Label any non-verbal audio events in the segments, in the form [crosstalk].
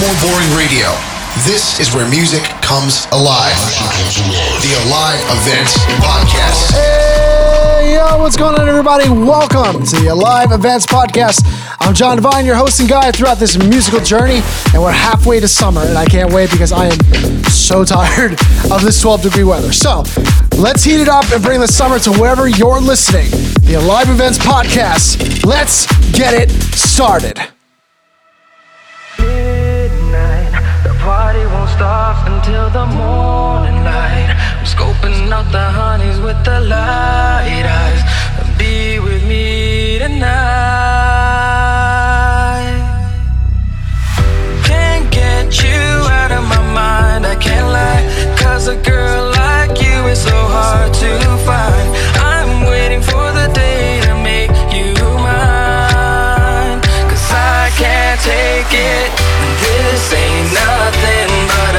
more boring radio. This is where music comes alive. The Alive Events Podcast. Hey, yo, what's going on, everybody? Welcome to the Alive Events Podcast. I'm Jon Divine, your host and guide throughout this musical journey, and we're halfway to summer, and I can't wait because I am so [laughs] tired of this 12 degree weather. So let's heat it up and bring the summer to wherever you're listening. The Alive Events Podcast. Let's get it started. Party until the morning light. I'm scoping out the honeys with the light eyes. Be with me tonight. Can't get you out of my mind, I can't lie. Cause a girl like you is so hard to find. I'm waiting for the day to make you mine. Cause I can't take it. This ain't nothing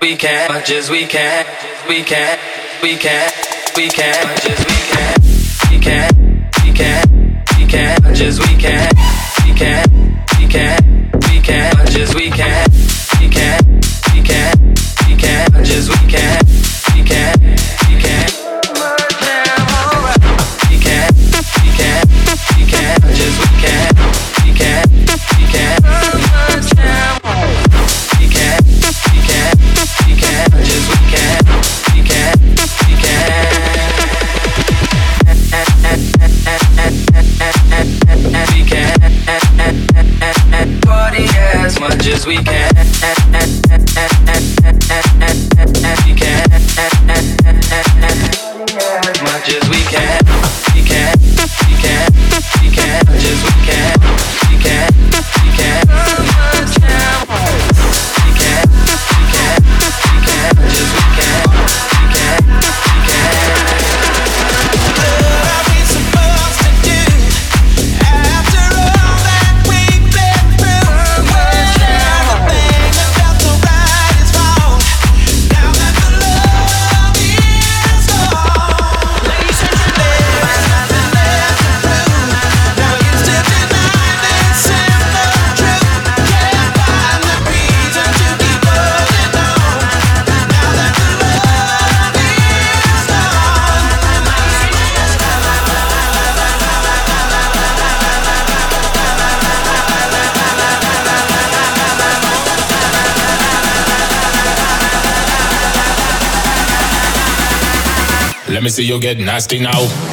We can. Much as we can. We can. We can. We can. Much as we can. We can. We can. We can. Much as we can. We can. We can. We can. Much as we can. We can. We can. We can. Much as we can. Let me see you get nasty now.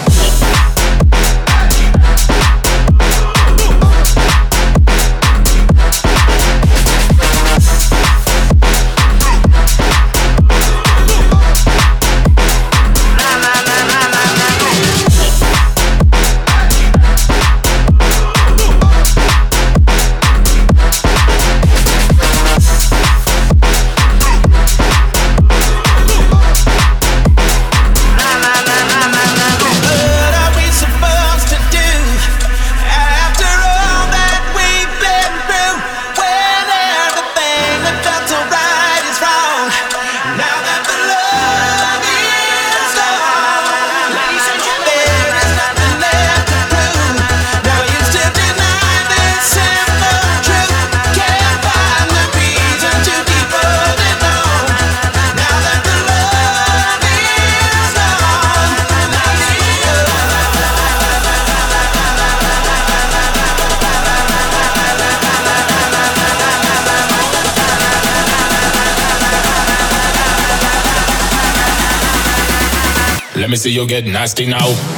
Let me see you get nasty now.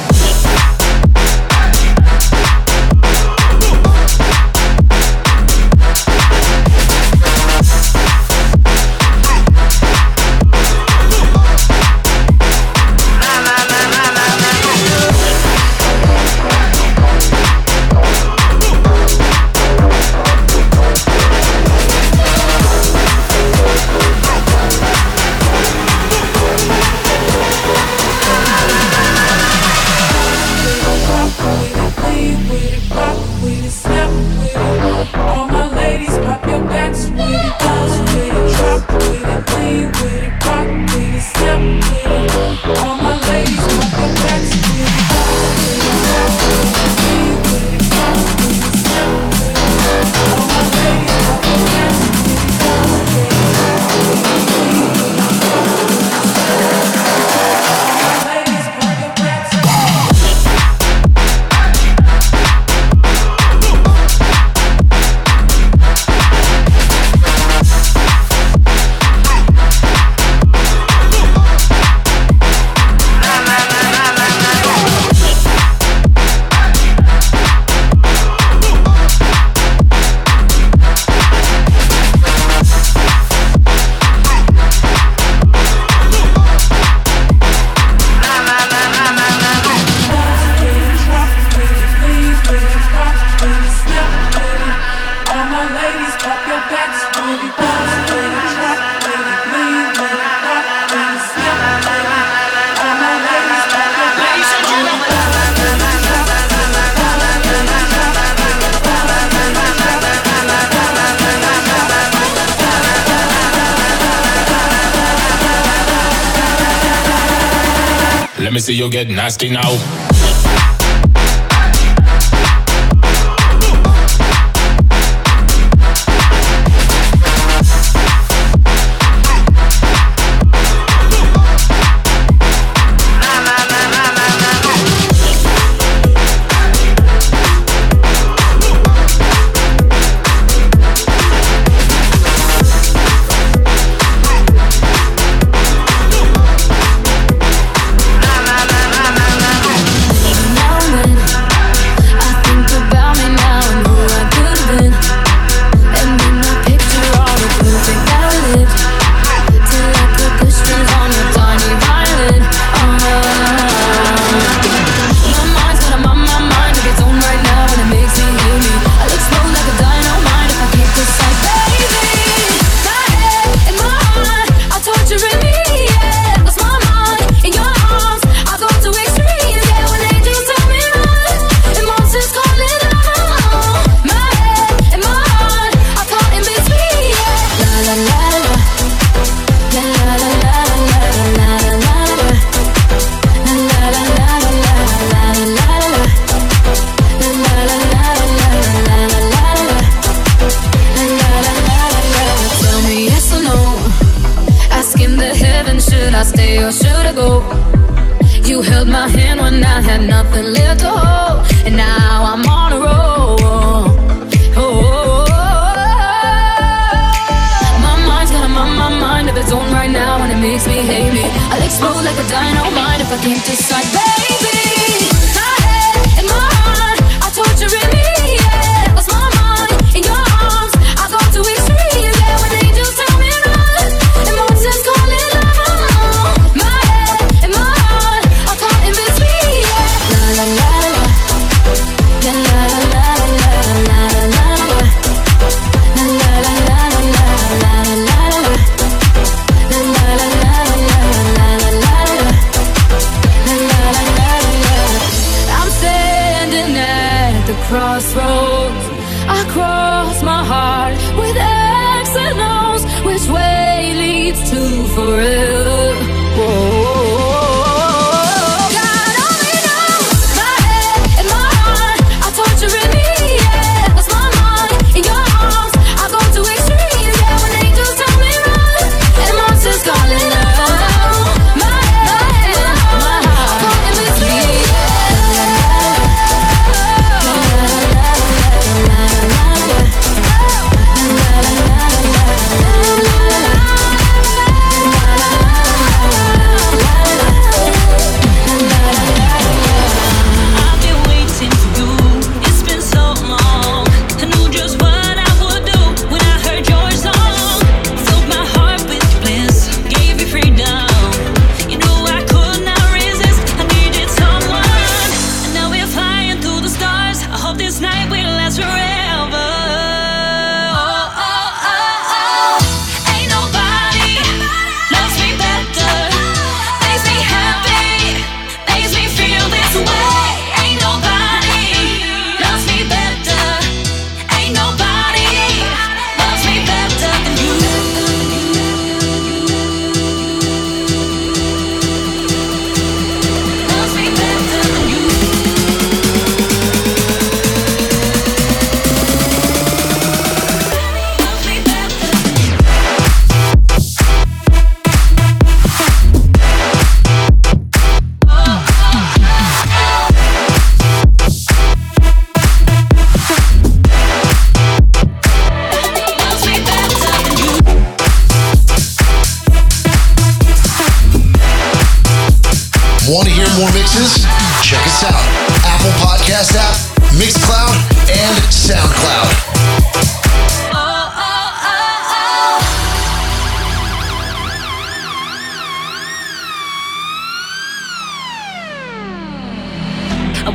Get nasty now.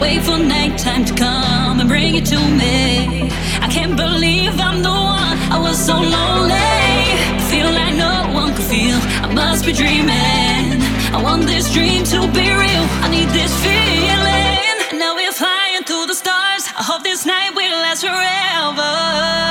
wait for nighttime to come and bring it to me. I can't believe I'm the one. I was so lonely. Feel like no one could feel. I must be dreaming. I want this dream to be real. I need this feeling. Now we're flying through the stars. I hope this night will last forever.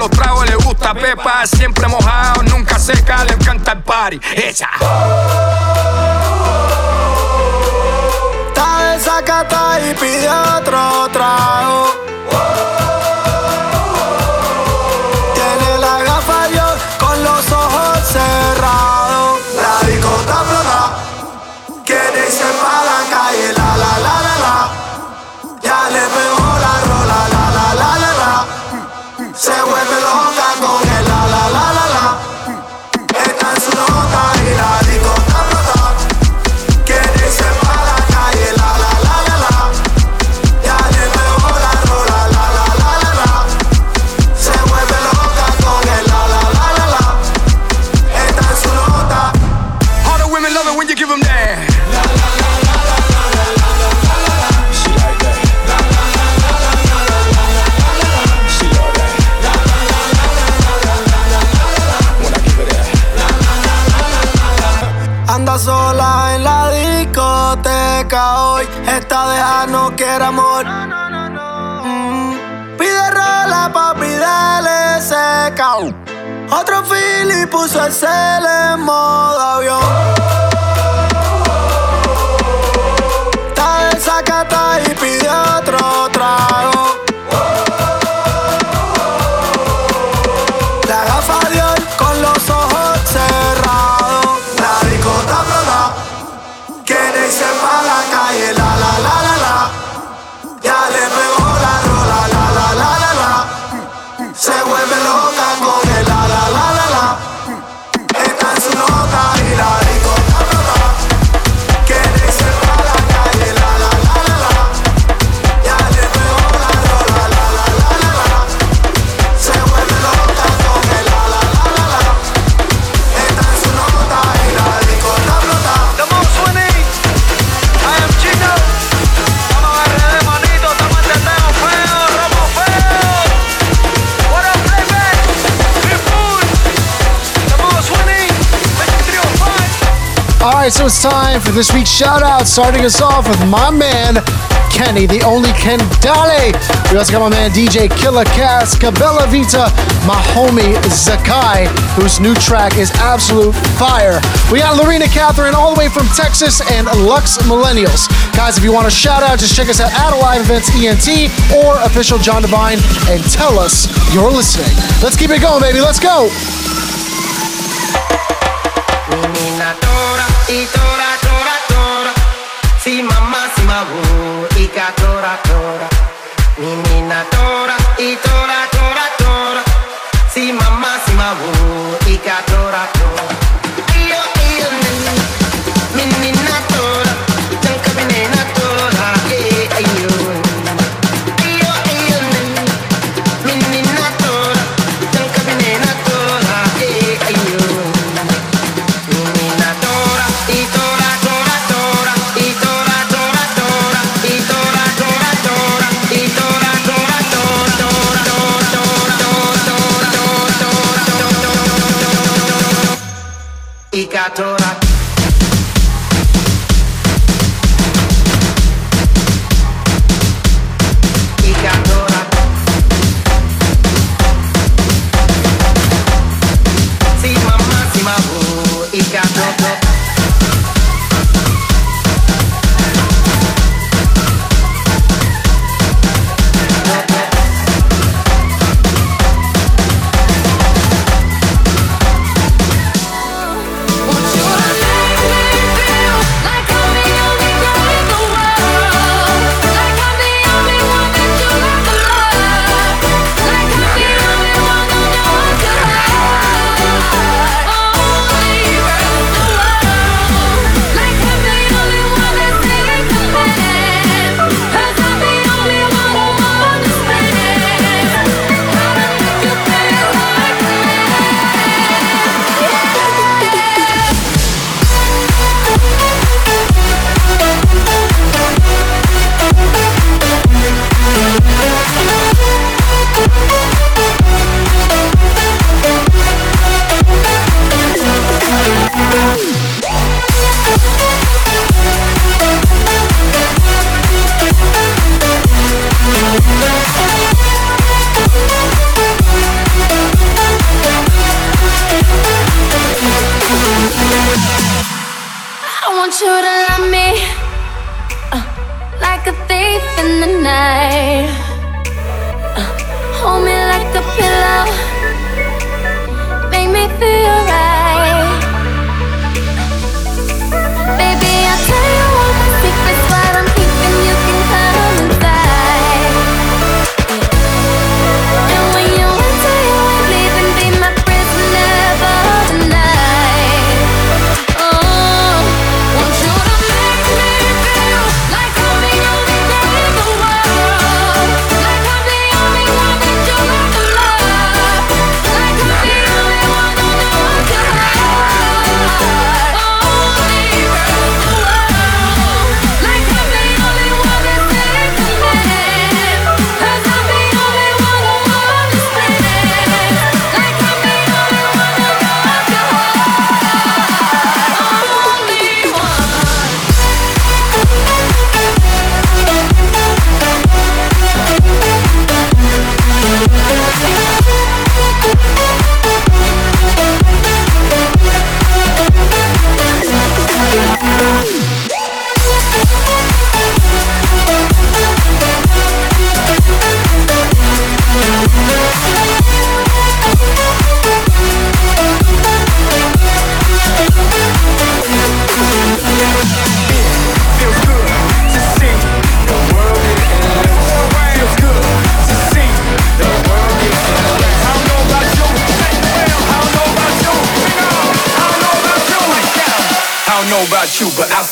los tragos le gusta Pepa. Siempre mojado, nunca seca, le encanta el party. Esa. Está desacata y pide otro trago puso el cel en modo avión. right, so it's time for this week's shout out. Starting us off with my man, Kenny, the only Ken Dale. We also got my man, DJ Killer Cass, Cabela Vita, my homie, Zakai, whose new track is absolute fire. We got Lorena Catherine, all the way from Texas, and Lux Millennials. Guys, if you want a shout out, just check us out at Alive Events ENT or official Jon Divine and tell us you're listening. Let's keep it going, baby. Let's go. Y tora, tora, tora. Si mamá, si mabu. Y tora, tora. Mi mina tora. like a thief in the night. Uh, hold me like a pillow. Make me feel.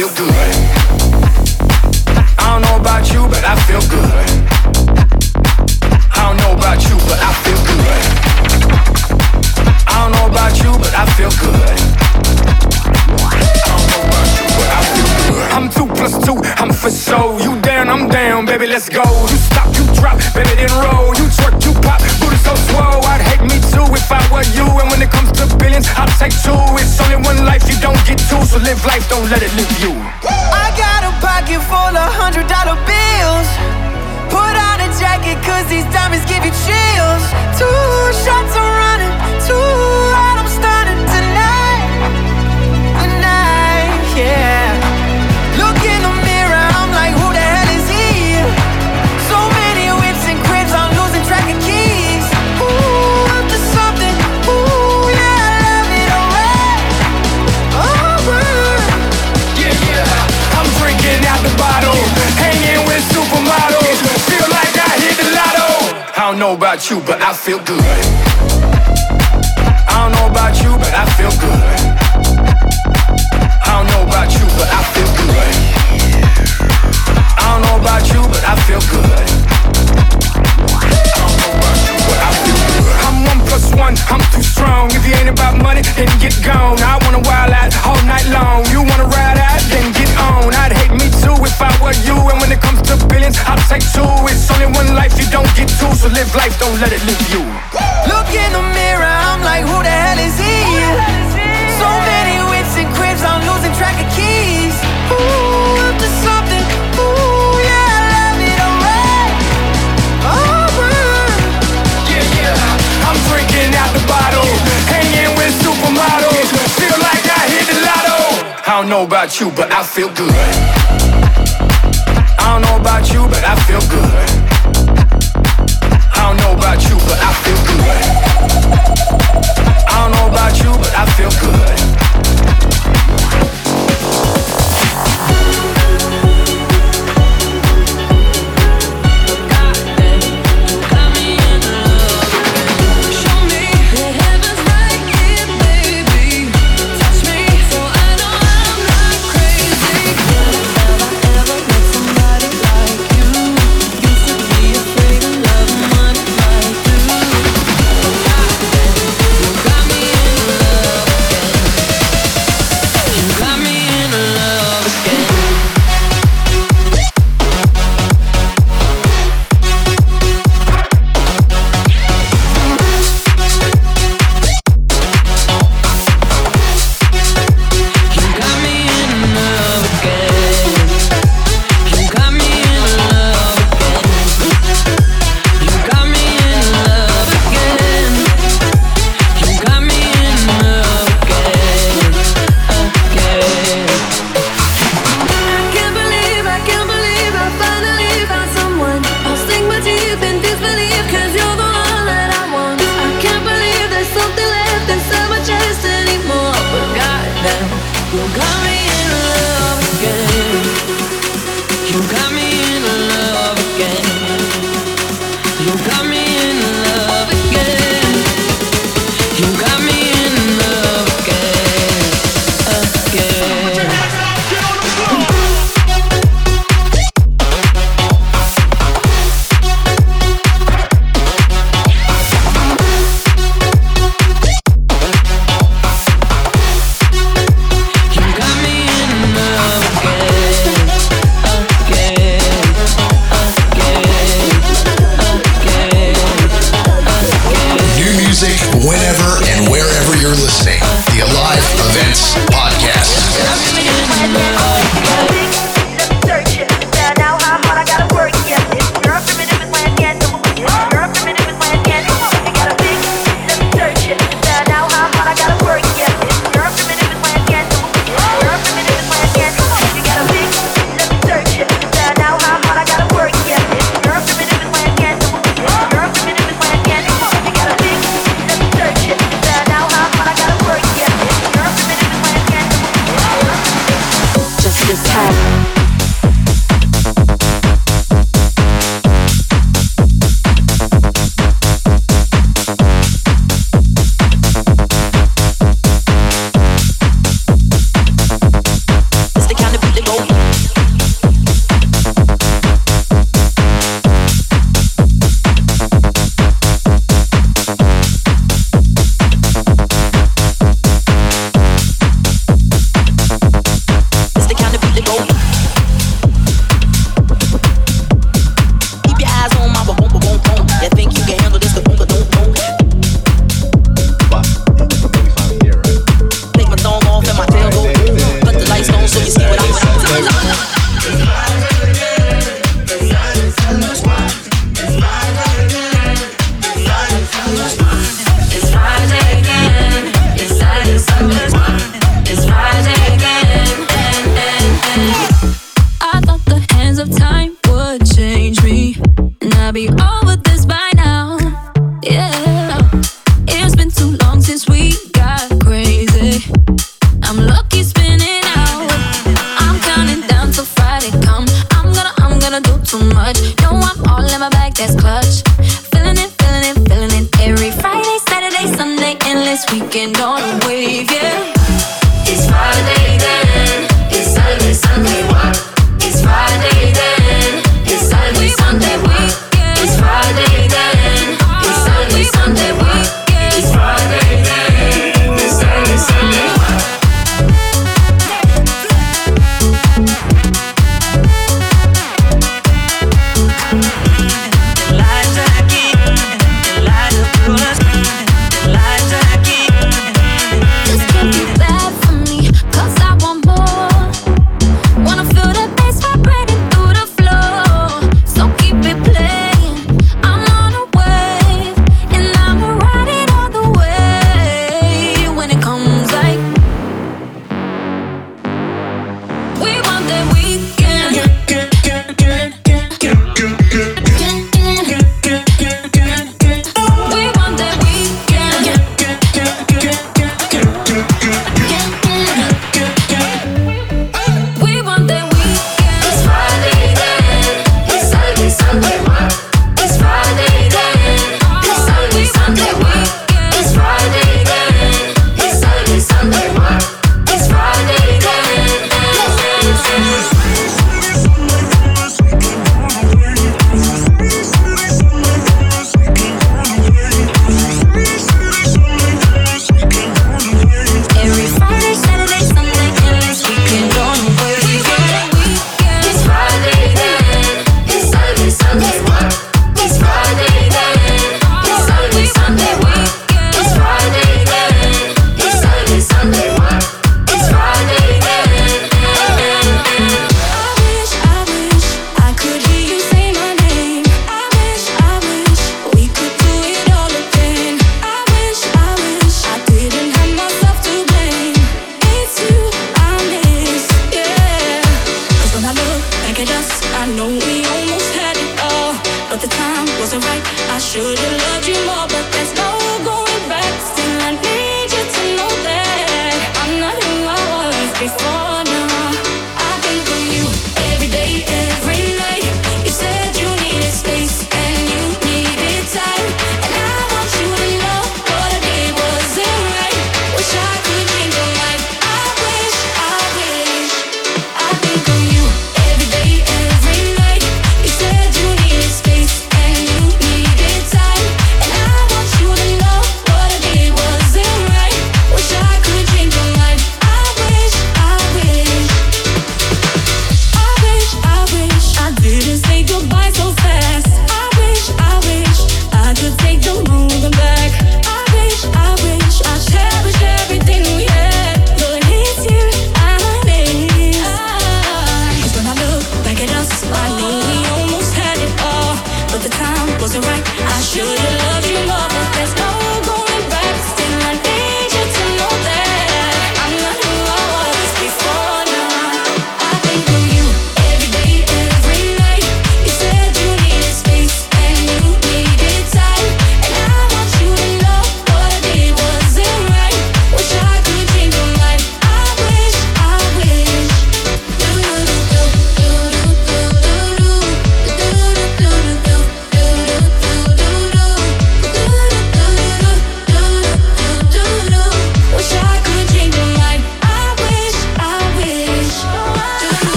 Feel good. I don't know about you, but I feel good. I don't know about you, but I feel good. I don't know about you, but I feel good. I don't know about you, but I feel good. I'm two plus two, I'm for show. You down, I'm down, baby, let's go. So live life, don't let it live you. About you, but I feel good. I don't know about you, but I feel good. I don't know about you, but I feel good. I don't know about you, but I feel good. I don't know about you, but I feel good. I'm one plus one, I'm too strong. If you ain't about money, then get gone. I wanna wild out all night long. You wanna ride out, if I were you. And when it comes to billions, I'll take two. It's only one life, you don't get two. So live life, don't let it live you. Look in the mirror, I'm like, who the hell is he? So many whips and cribs, I'm losing track of keys. Ooh, up to something. Ooh, yeah, I love it, alright. Alright. Yeah, yeah. I'm drinking out the bottle, hanging with supermodels. Feel like I hit the lotto. I don't know about you, but I feel good. I don't know about you, but I feel good. I don't know about you, but I feel good. I don't know about you, but I feel good.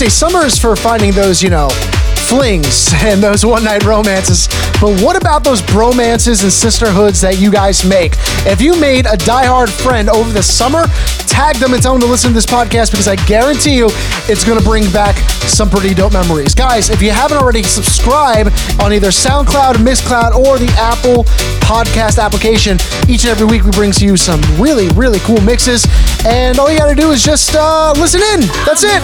say summer is for finding those, you know, flings [laughs] and those one night romances. But what about those bromances and sisterhoods that you guys make? If you made a diehard friend over the summer, tag them and tell them to listen to this podcast because I guarantee you it's going to bring back some pretty dope memories. Guys, if you haven't already, subscribe on either SoundCloud, MixCloud, or the Apple podcast application. Each and every week, we bring to you some really, really cool mixes. And all you got to do is just uh, listen in. That's it.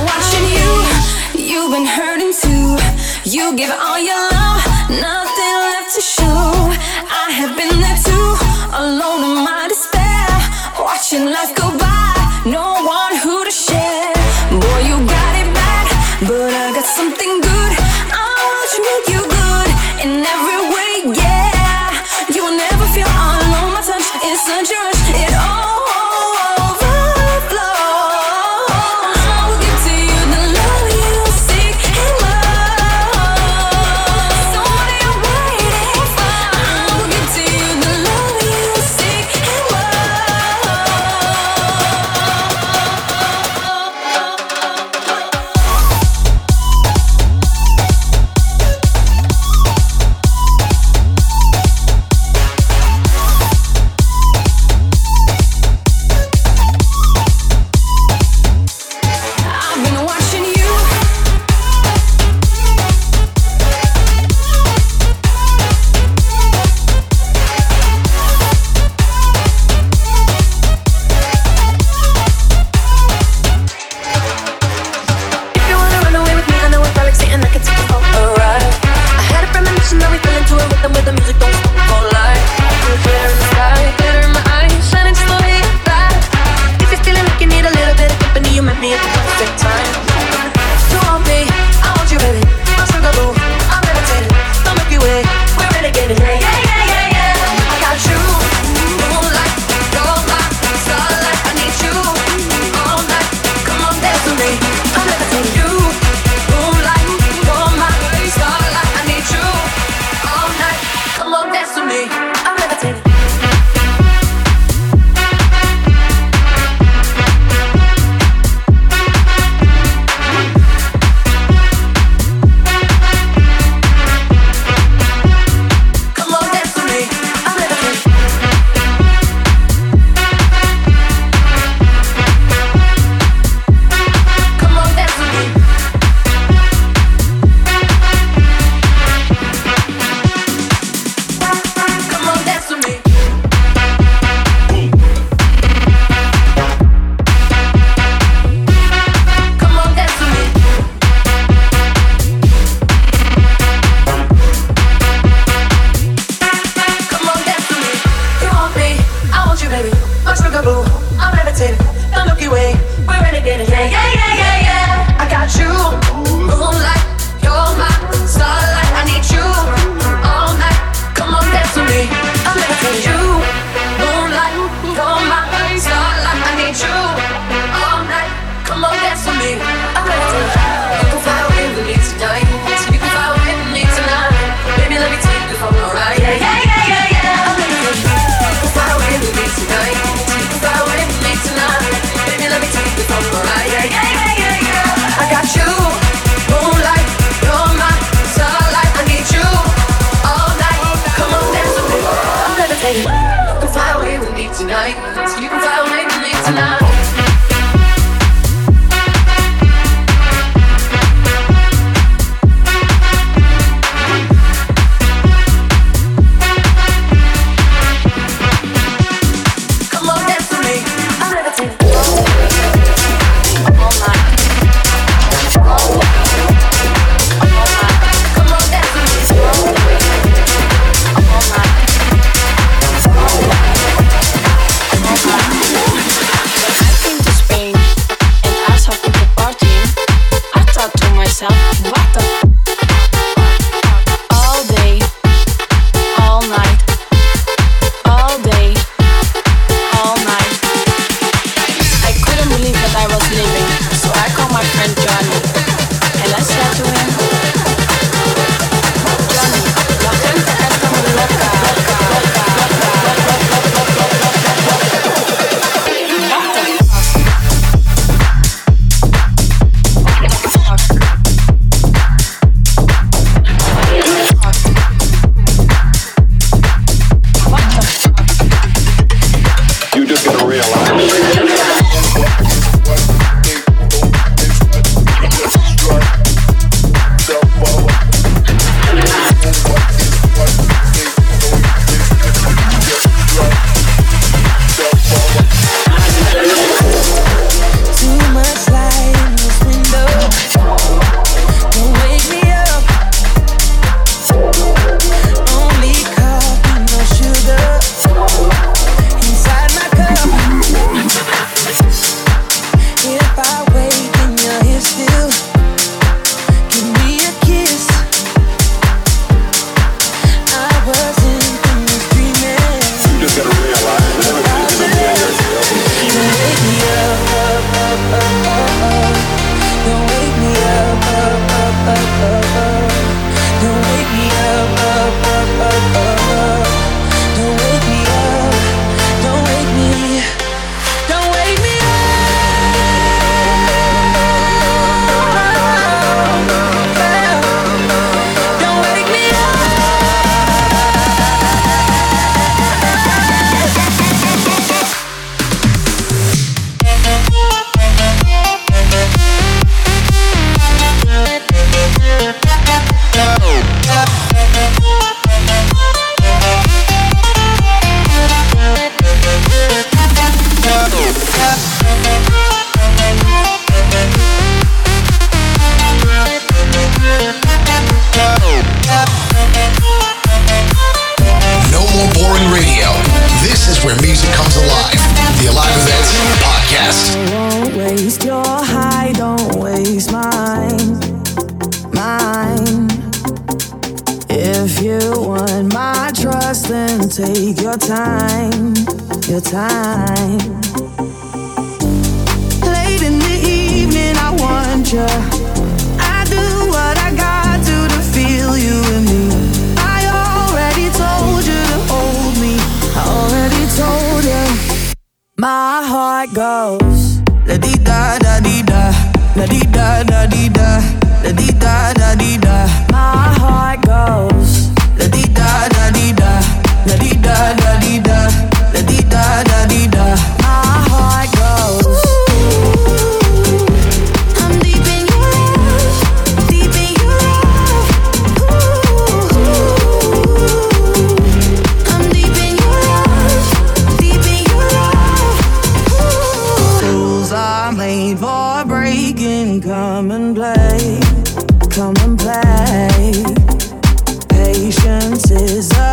desire.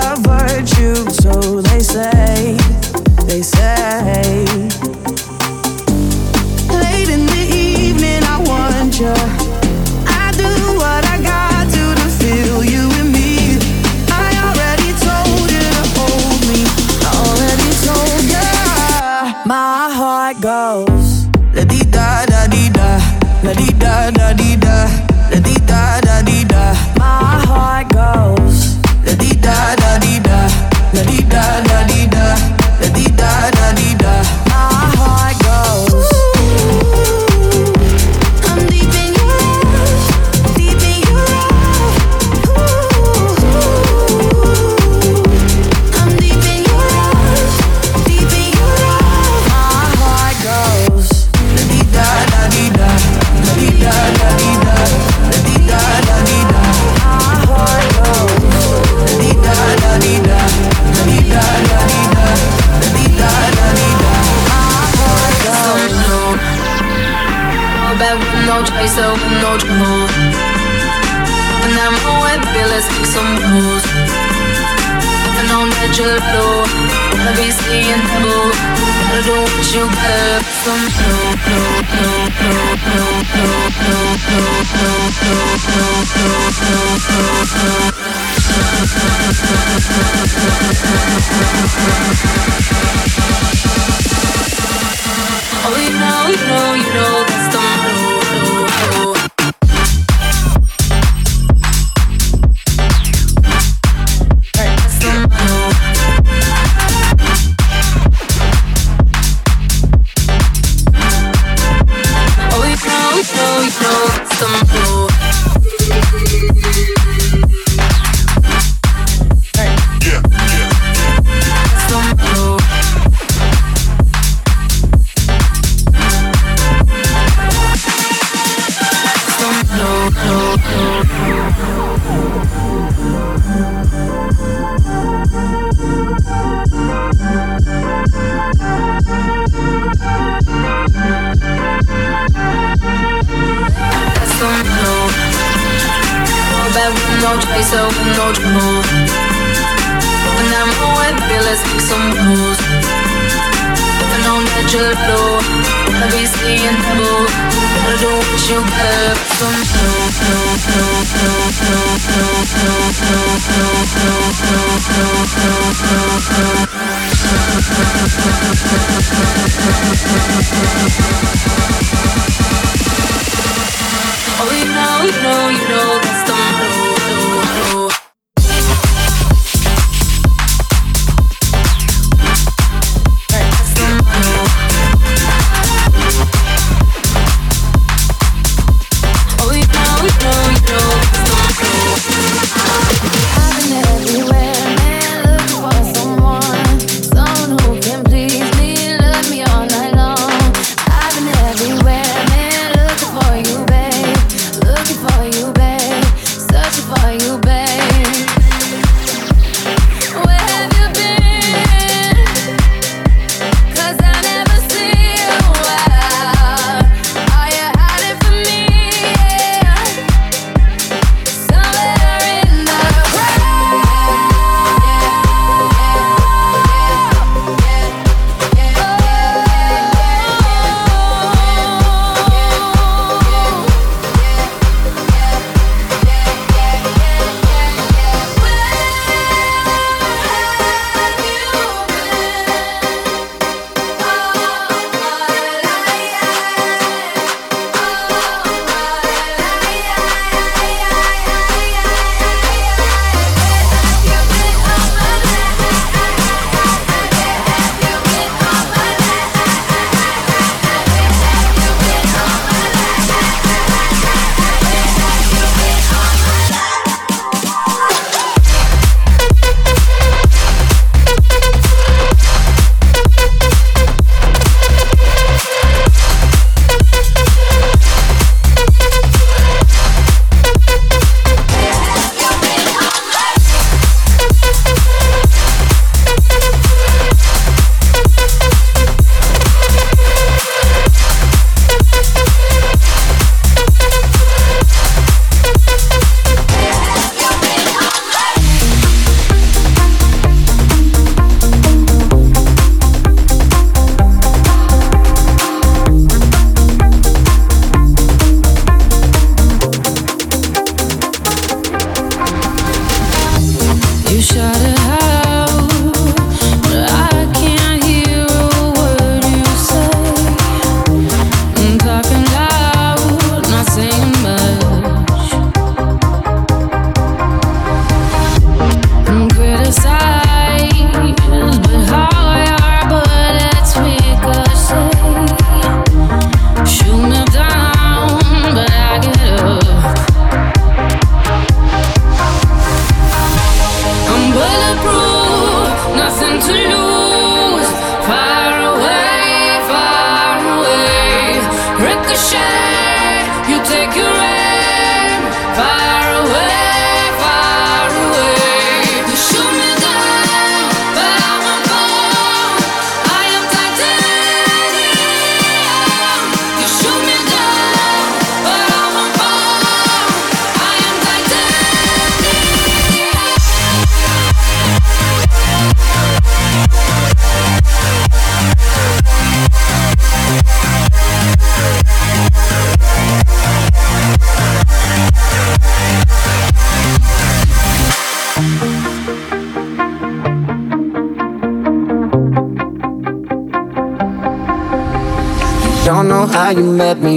Know, you know, you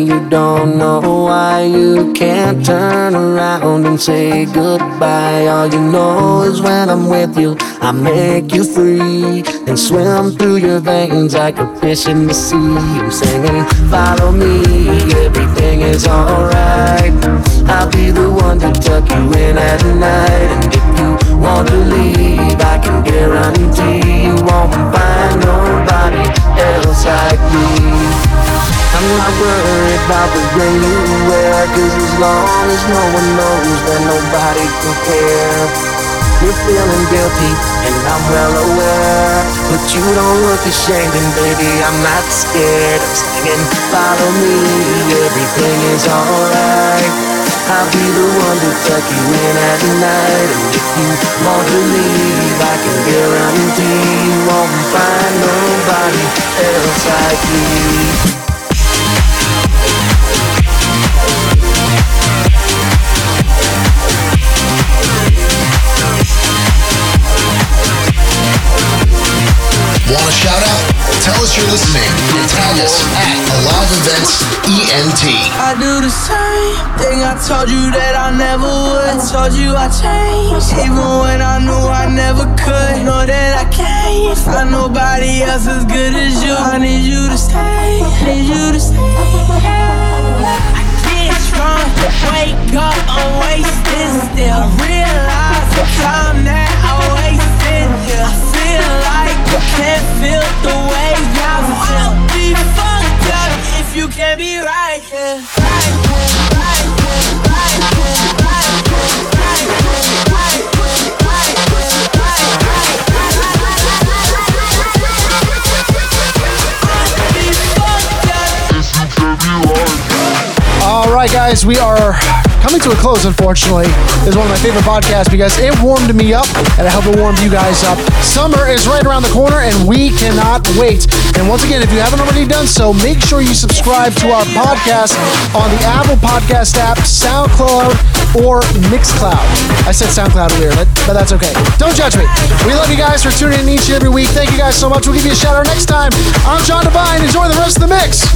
you don't know why you can't turn around and say goodbye. All you know is when I'm with you, I make you free and swim through your veins like a fish in the sea. I'm singing, follow me, everything is alright. I'll be the one to tuck you in at night, and if you want to leave, I can guarantee you won't find nobody else like me. I'm not worried about the ring you wear Cause as long as no one knows then nobody can care. You're feeling guilty and I'm well aware. But you don't look ashamed and baby I'm not scared I'm singing. Follow me, everything is alright. I'll be the one to tuck you in at night. And if you want to leave I can guarantee you won't find nobody else like me Want a shout out? Tell us you're listening tag us at Alive Events ENT. I do the same thing I told you that I never would. I told you I changed, even when I knew I never could. Know that I can't find nobody else as good as you. I need you to stay, need you to stay. Wake up, I'm still. I realize the time that I wasted here. Feel like you can't feel the way feel. Be fucked up if you can't be right here. All right, guys, we are coming to a close, unfortunately. Is one of my favorite podcasts because it warmed me up and I hope it warmed you guys up. Summer is right around the corner and we cannot wait. And once again, if you haven't already done so, make sure you subscribe to our podcast on the Apple Podcast app, SoundCloud, or Mixcloud. I said SoundCloud weird, but but that's okay. Don't judge me. We love you guys for tuning in each and every week. Thank you guys so much. We'll give you a shout out next time. I'm Jon Divine. Enjoy the rest of the mix.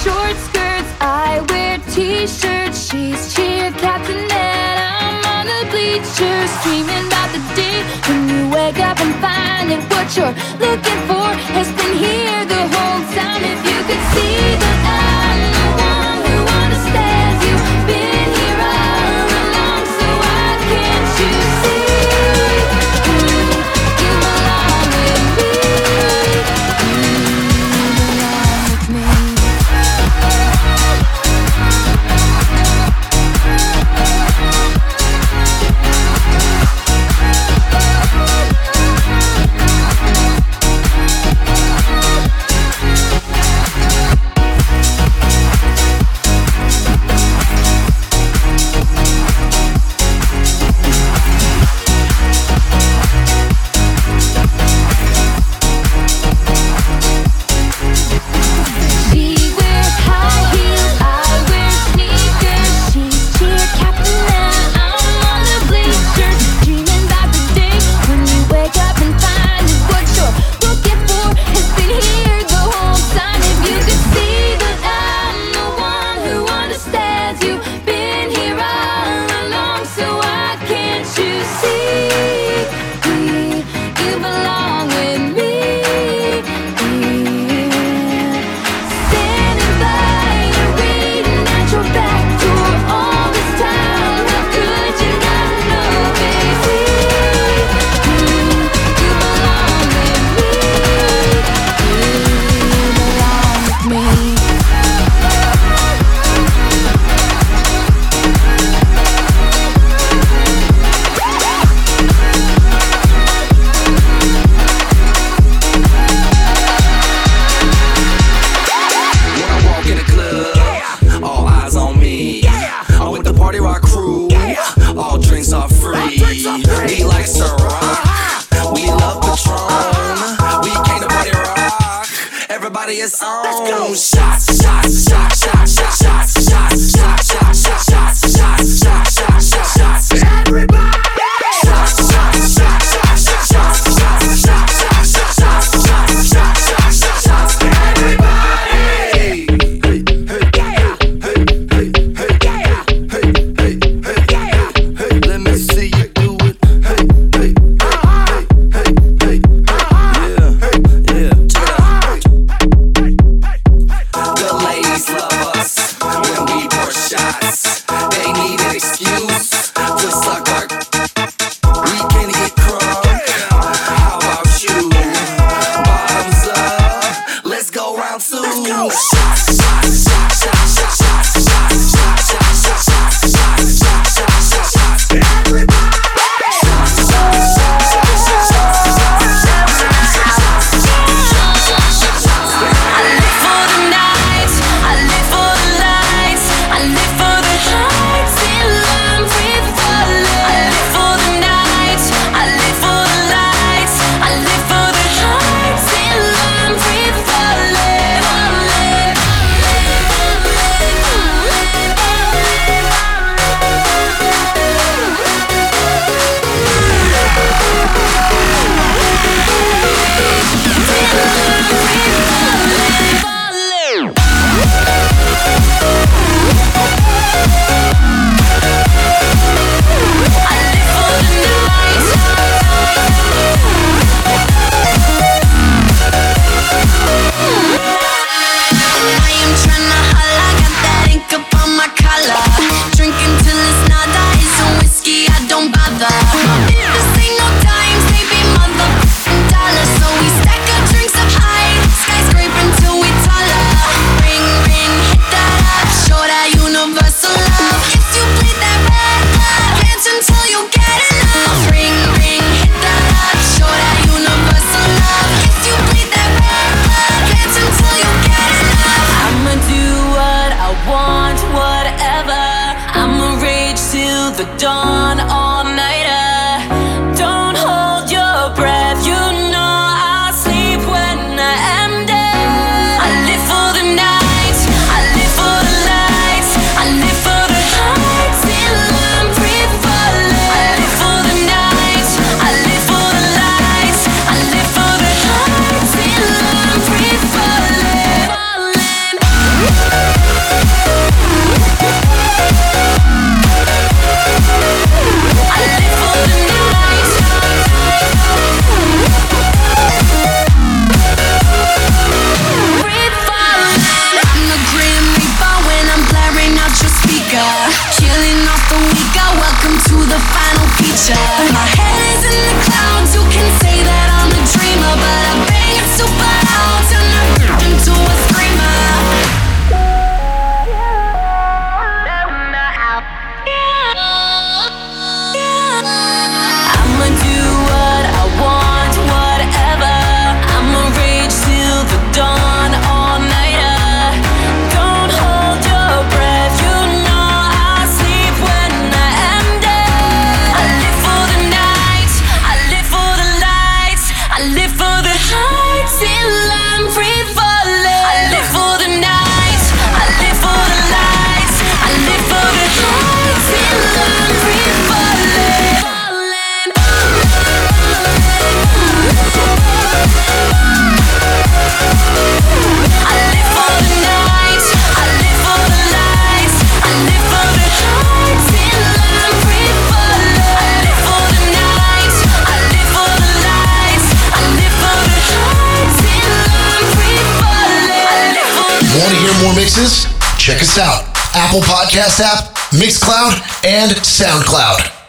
short skirts, I wear t-shirts. She's cheer captain and I'm on the bleachers, dreaming about the day when you wake up and find that what you're looking for has been here the whole time. If you Check us out. Apple Podcast app, Mixcloud, and SoundCloud.